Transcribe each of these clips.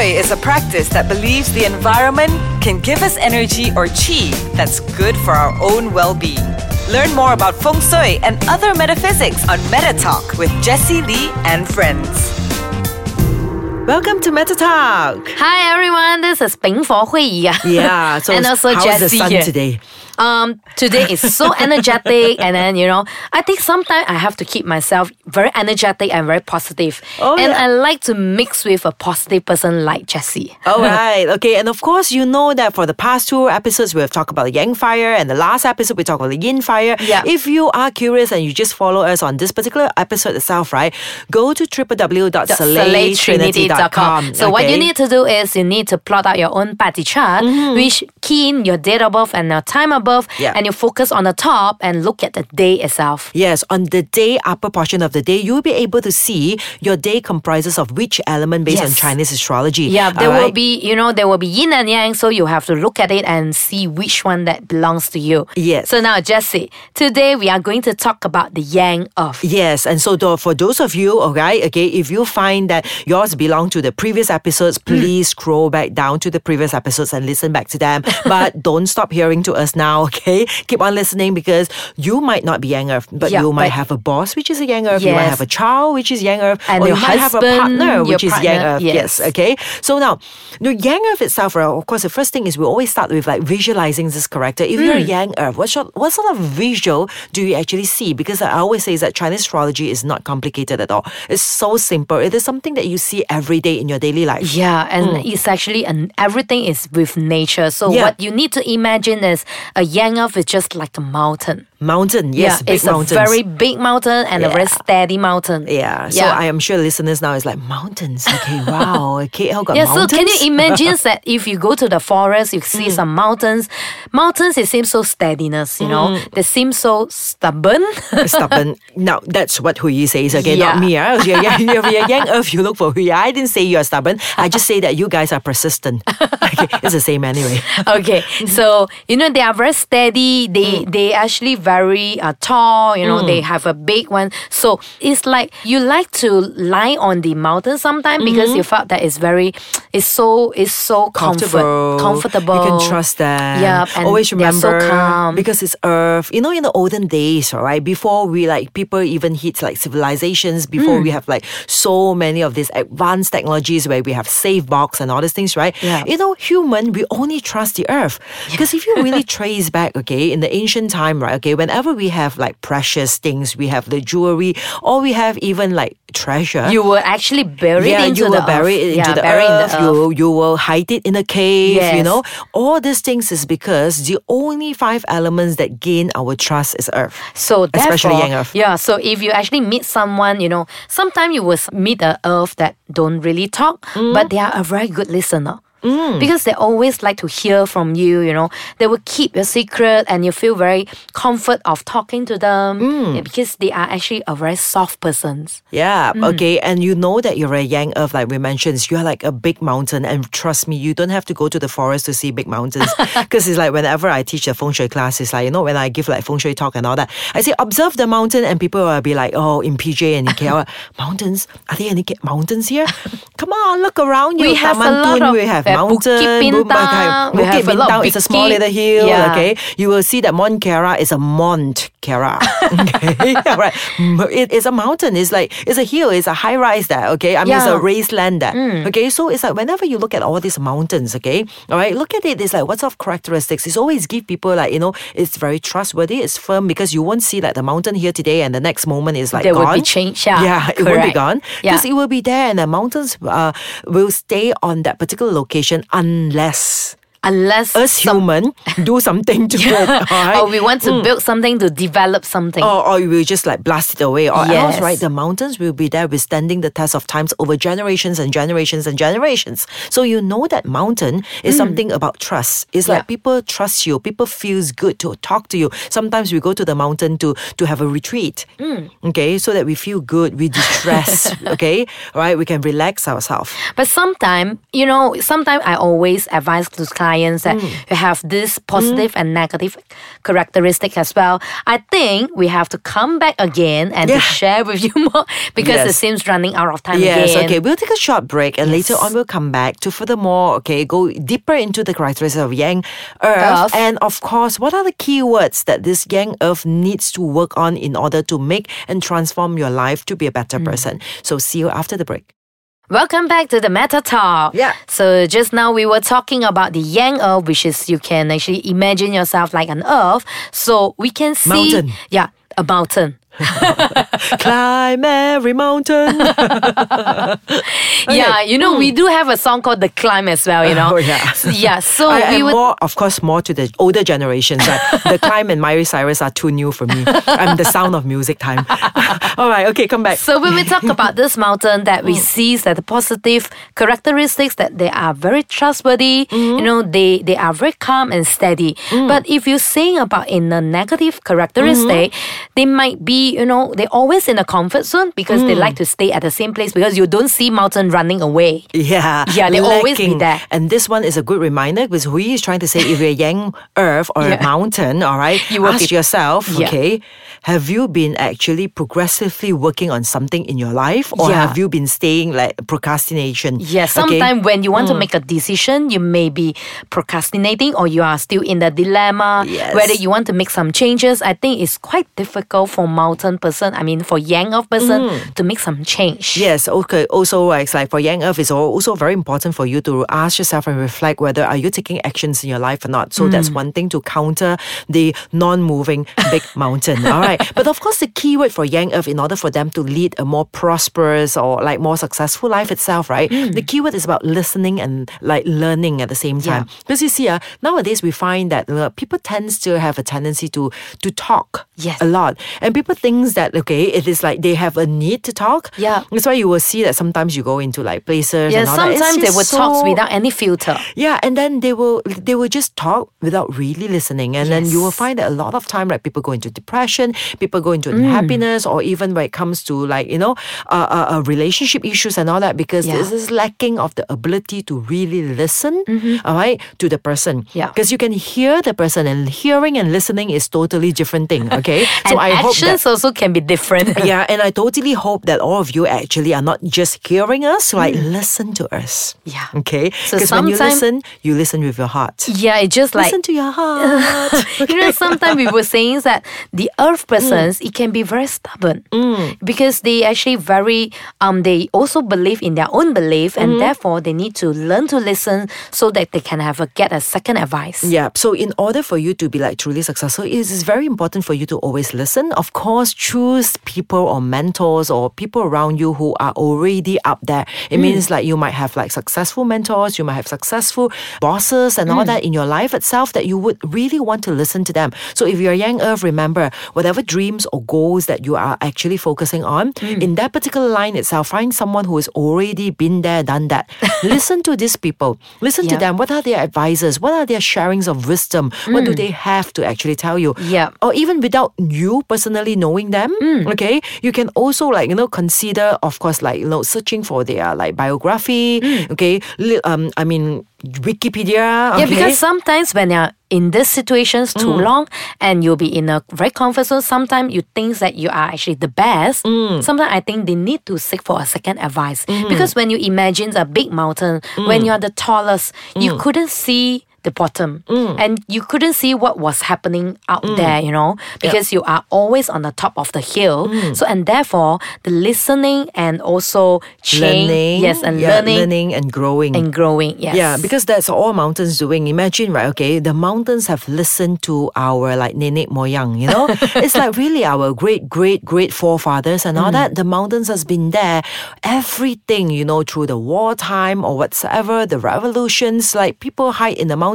Shui is a practice that believes the environment can give us energy or chi that's good for our own well being. Learn more about Feng Shui and other metaphysics on Meta Talk with Jessie Lee and friends. Welcome to Meta Talk. Hi everyone, this is Bing For Hue Yee. Yeah, so and also how's Jessie the sun here. today? Um, today is so energetic, and then you know, I think sometimes I have to keep myself very energetic and very positive. Oh, and yeah. I like to mix with a positive person like Jessie. All right, okay, and of course, you know that for the past two episodes, we've talked about the Yang Fire, and the last episode, we talked about the Yin Fire. Yeah. If you are curious and you just follow us on this particular episode itself, right, go to So what you need to do is you need to plot out your own BaZi chart, which key in your date birth and your time birth, Yeah. and you focus on the top and look at the day itself. Yes, on the day upper portion of the day, you'll be able to see your day comprises of which element based on Chinese astrology. Yeah, there All will be, you know, there will be yin and yang, so you have to look at it and see which one that belongs to you. Yes. So now, Jesse, today we are going to talk about the Yang Earth. Yes, and so for those of you, okay, okay, if you find that yours to the previous episodes, Hmm. please scroll back down to the previous episodes and listen back to them. but don't stop hearing to us now, okay? Keep on listening because you might not be Yang Earth, but Yeah, you might but- have a boss which is a Yang Earth, you might have a child which is Yang Earth, And or you your might have a husband, partner which is Yang Earth. Yes. yes. okay. So now, the Yang Earth itself, of course, the first thing is we always start with like visualizing this character. If Hmm. you're a Yang Earth, what sort, what sort of visual do you actually see? Because I always say that Chinese astrology is not complicated at all. It's so simple. It is something that you see every day in your daily life. Yeah, and hmm. it's actually an everything is with nature. So. Yeah. what you need to imagine is a Yang Earth is just like a mountain. Mountain, yes, yeah, it's mountains. a very big mountain and a very steady mountain. yeah, so I am sure listeners now is like mountains. Okay, wow, KL got Yeah, so can you imagine that if you go to the forest, you Mm. see some mountains. Mountains, it seems so steadiness, you know. Mm. They seem so stubborn. stubborn. Now that's what Hui says again, not Yeah. me. ah. If you're, young- if you're Yang Earth, you look for Hui I didn't say you're stubborn. I just say that you guys are persistent. okay, it's the same anyway. okay, so you know they are very steady. They Mm. they actually very uh, tall. You know they have a big one. So it's like you like to lie on the mountain sometime because you felt that it's very, it's so it's so comfort, comfortable. You can trust them. Yeah, always so remember calm. because it's Earth. You know, in the olden days, all right, before we like people even hit like civilizations, before Mm. we have like so many of these advanced technologies where we have safe box and all these things, right? Yeah. You know, human, we only trust the Earth because if you really trace back, okay, in the ancient time, right, okay, whenever we have like precious things, we have the jewelry, or we have even like treasure you were actually buried yeah, into you the will bury earth. it into yeah, the in earth. the earth. You you will hide it in a cave. yes. You know, all these things is because the only five elements that gain our trust is earth. So Especially young earth. Yeah. So if you actually meet someone, you know, sometimes you will meet a earth that don't really talk, Mm. but they are a very good listener. Because they always like to hear from you, you know. They will keep your secret and you feel very comfort of talking to them Mm. because they are actually a very soft persons. Yeah, Mm. okay. And you know that you're a Yang earth, like we mentioned, you're like a big mountain. And trust me, you don't have to go to the forest to see big mountains. Because it's like whenever I teach a feng shui class, it's like, you know, when I give like feng shui talk and all that, I say, observe the mountain, and people will be like, oh, in PJ and in KL, mountains? Are there any mountains here? Come on, look around you. We have a lot Tun, of- we have mountain. Bukit Bintang, Bukit have a lot of Bintang is a small little hill, Yeah. okay? You will see that Mont Kiara is a Mont Kiara. Okay, all right. It is a mountain. It's like it's a hill. It's a high rise there. Okay, I mean it's a Yeah. Mm. raised land there. Okay, so it's like whenever you look at all these mountains, okay, all right, look at it. It's like what sort of characteristics? It's always give people like you know it's very trustworthy. It's firm because you won't see like the mountain here today and the next moment is like There will gone. be change, yeah, yeah, it won't be correct. gone Yeah. because it will be there and the mountains uh, will stay on that particular location unless Unless us some- human do something to it. Right? or we want to build something to develop something. or, or will just like blast it away. Or else, right, the mountains will be there withstanding the test of times over generations and generations and generations. So you know that mountain is something about trust. It's like Mm. People trust you. People feels good to talk to you. Sometimes we go to the mountain to to have a retreat. Mm. Okay, so that we feel good, we distress. okay, right, we can relax ourselves. But sometimes, you know, sometimes I always advise to clients clients that you have this positive and negative characteristic as well. I think we have to come back again and to Yeah. share with you more because it Yes. seems running out of time Yes, again. okay. We'll take a short break and later on we'll come back to furthermore, okay, go deeper into the characteristics of Yang Earth. Earth. And of course, what are the keywords that this Yang Earth needs to work on in order to make and transform your life to be a better Mm. person? So see you after the break. Welcome back to the Meta Talk. Yeah. So just now we were talking about the Yang Earth, which is you can actually imagine yourself like an Earth. So we can see, Mountain. yeah, a mountain. Climb every mountain. Yeah, you know we hmm. do have a song called "The Climb" as well. You oh, know. Oh, yeah. So, yeah. So I we would. more, of course, more to the older generations. Like the climb and Miley Cyrus are too new for me. I'm the sound of music time. All right, okay, come back. So when we talk about this mountain, that we hmm. see that the positive characteristics that they are very trustworthy. Mm-hmm. You know, they they are very calm and steady. Mm. But if you're saying about in a negative characteristic, mm-hmm. they might be you know they're always in a comfort zone because they hmm. like to stay at the same place because you don't see mountain running away. Yeah. Yeah, they always be there. And this one is a good reminder because Hui is trying to say if you're a young earth or Yeah. a mountain, all right, You ask be- yourself, Yeah. okay, have you been actually progressively working on something in your life or Yeah. have you been staying like procrastination? Yes, Okay? sometimes when you want to hmm. make a decision, you may be procrastinating or you are still in the dilemma Yes. whether you want to make some changes. I think it's quite difficult for mountain person, I mean for Yang Earth person to make some change. Yes, okay. Also, it's like for Yang earth, it's also very important for you to ask yourself and reflect whether are you taking actions in your life or not. So Mm. that's one thing to counter the non-moving big mountain. All right. But of course, the key word for Yang earth, in order for them to lead a more prosperous or like more successful life itself, right? Mm. The key word is about listening and like learning at the same time. Because you see, uh, nowadays we find that uh, people tends to have a tendency to to talk Yes. a lot, and people thinks that okay, it is like they have a need to talk. Yeah. That's why you will see that sometimes you go into like places. Yeah, and all that. Sometimes they will would talk without any filter. Yeah, and then they will they will just talk without really listening, and then you will find that a lot of time, like people go into depression, people go Mm. into unhappiness, or even when it comes to like you know, uh, uh, uh, relationship issues and all that, because Yeah. this is lacking of the ability to really listen, all right, to the person. Mm-hmm. Yeah. because you can hear the person, and hearing and listening is totally different thing. Okay, so I hope that also can be different. yeah, and I totally hope that all of you actually are not just hearing us, like listen to us. Mm. Yeah. Okay. So Because when you listen, you listen with your heart. Yeah, it's just like listen to your heart. you know, sometimes we were saying that the earth persons, it can be very stubborn because they actually very, um, they also believe in their own belief and therefore they need to learn to listen so that they can have a get a second advice. Yeah. So in order for you to be like truly successful, it is very important for you to always listen. Of course, choose people or mentors or people around you who are already up there. It hmm. means like you might have like successful mentors, you might have successful bosses and all hmm. that in your life itself that you would really want to listen to them. So if you're a Yang earth, remember whatever dreams or goals that you are actually focusing on, hmm. in that particular line itself, find someone who has already been there, done that. listen to these people. Listen to them. What are their advices? What are their sharings of wisdom? What do they have to actually tell you? Yeah. Or even without you personally knowing them, mm. okay, you can also like, you know, consider, of course, like, you know, searching for their like biography, mm. okay, um, I mean, Wikipedia, Yeah, because sometimes when you're in these situations too mm. long and you'll be in a very comfort zone, sometimes you think that you are actually the best. Sometimes I think they need to seek for a second advice. Because when you imagine a big mountain, when you're the tallest, you couldn't see the bottom mm. and you couldn't see what was happening out mm. there, you know, because you are always on the top of the hill. Mm. So, and therefore, the listening and also change, learning, yes, and yeah, learning, learning and growing. and growing, yes. Yeah, because that's all mountains doing. Imagine, right? Okay, the mountains have listened to our like nenek moyang. You know, it's like really our great, great, great forefathers and Mm. all that. The mountains has been there, everything you know through the wartime or whatsoever, the revolutions. Like people hide in the mountains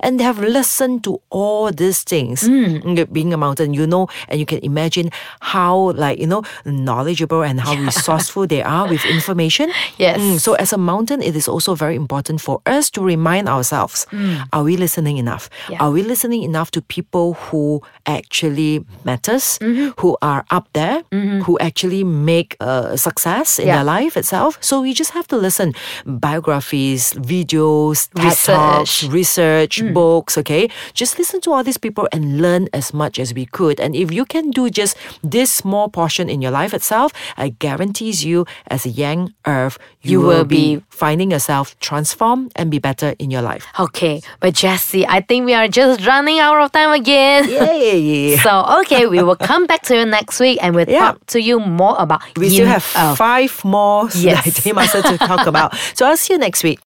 and they have listened to all these things. Mm. Being a mountain, you know, and you can imagine how like you know knowledgeable and how resourceful they are with information. Yes. Mm, so as a mountain, it is also very important for us to remind ourselves: Are we listening enough? Yeah. Are we listening enough to people who actually matters, Mm-hmm. who are up there, who actually make a success in Yeah. their life itself? So we just have to listen. Biographies, videos, TED Research. Research, mm. books, okay? Just listen to all these people and learn as much as we could. And if you can do just this small portion in your life itself, I guarantees you, as a Yang Earth, you, You will will be be- finding yourself transform and be better in your life. Okay, but Jesse, I think we are just running out of time again. Yay! So okay, we will come back to you next week and we'll Yeah. talk to you more about We still have earth. five more Yes. Master to talk about. So I'll see you next week.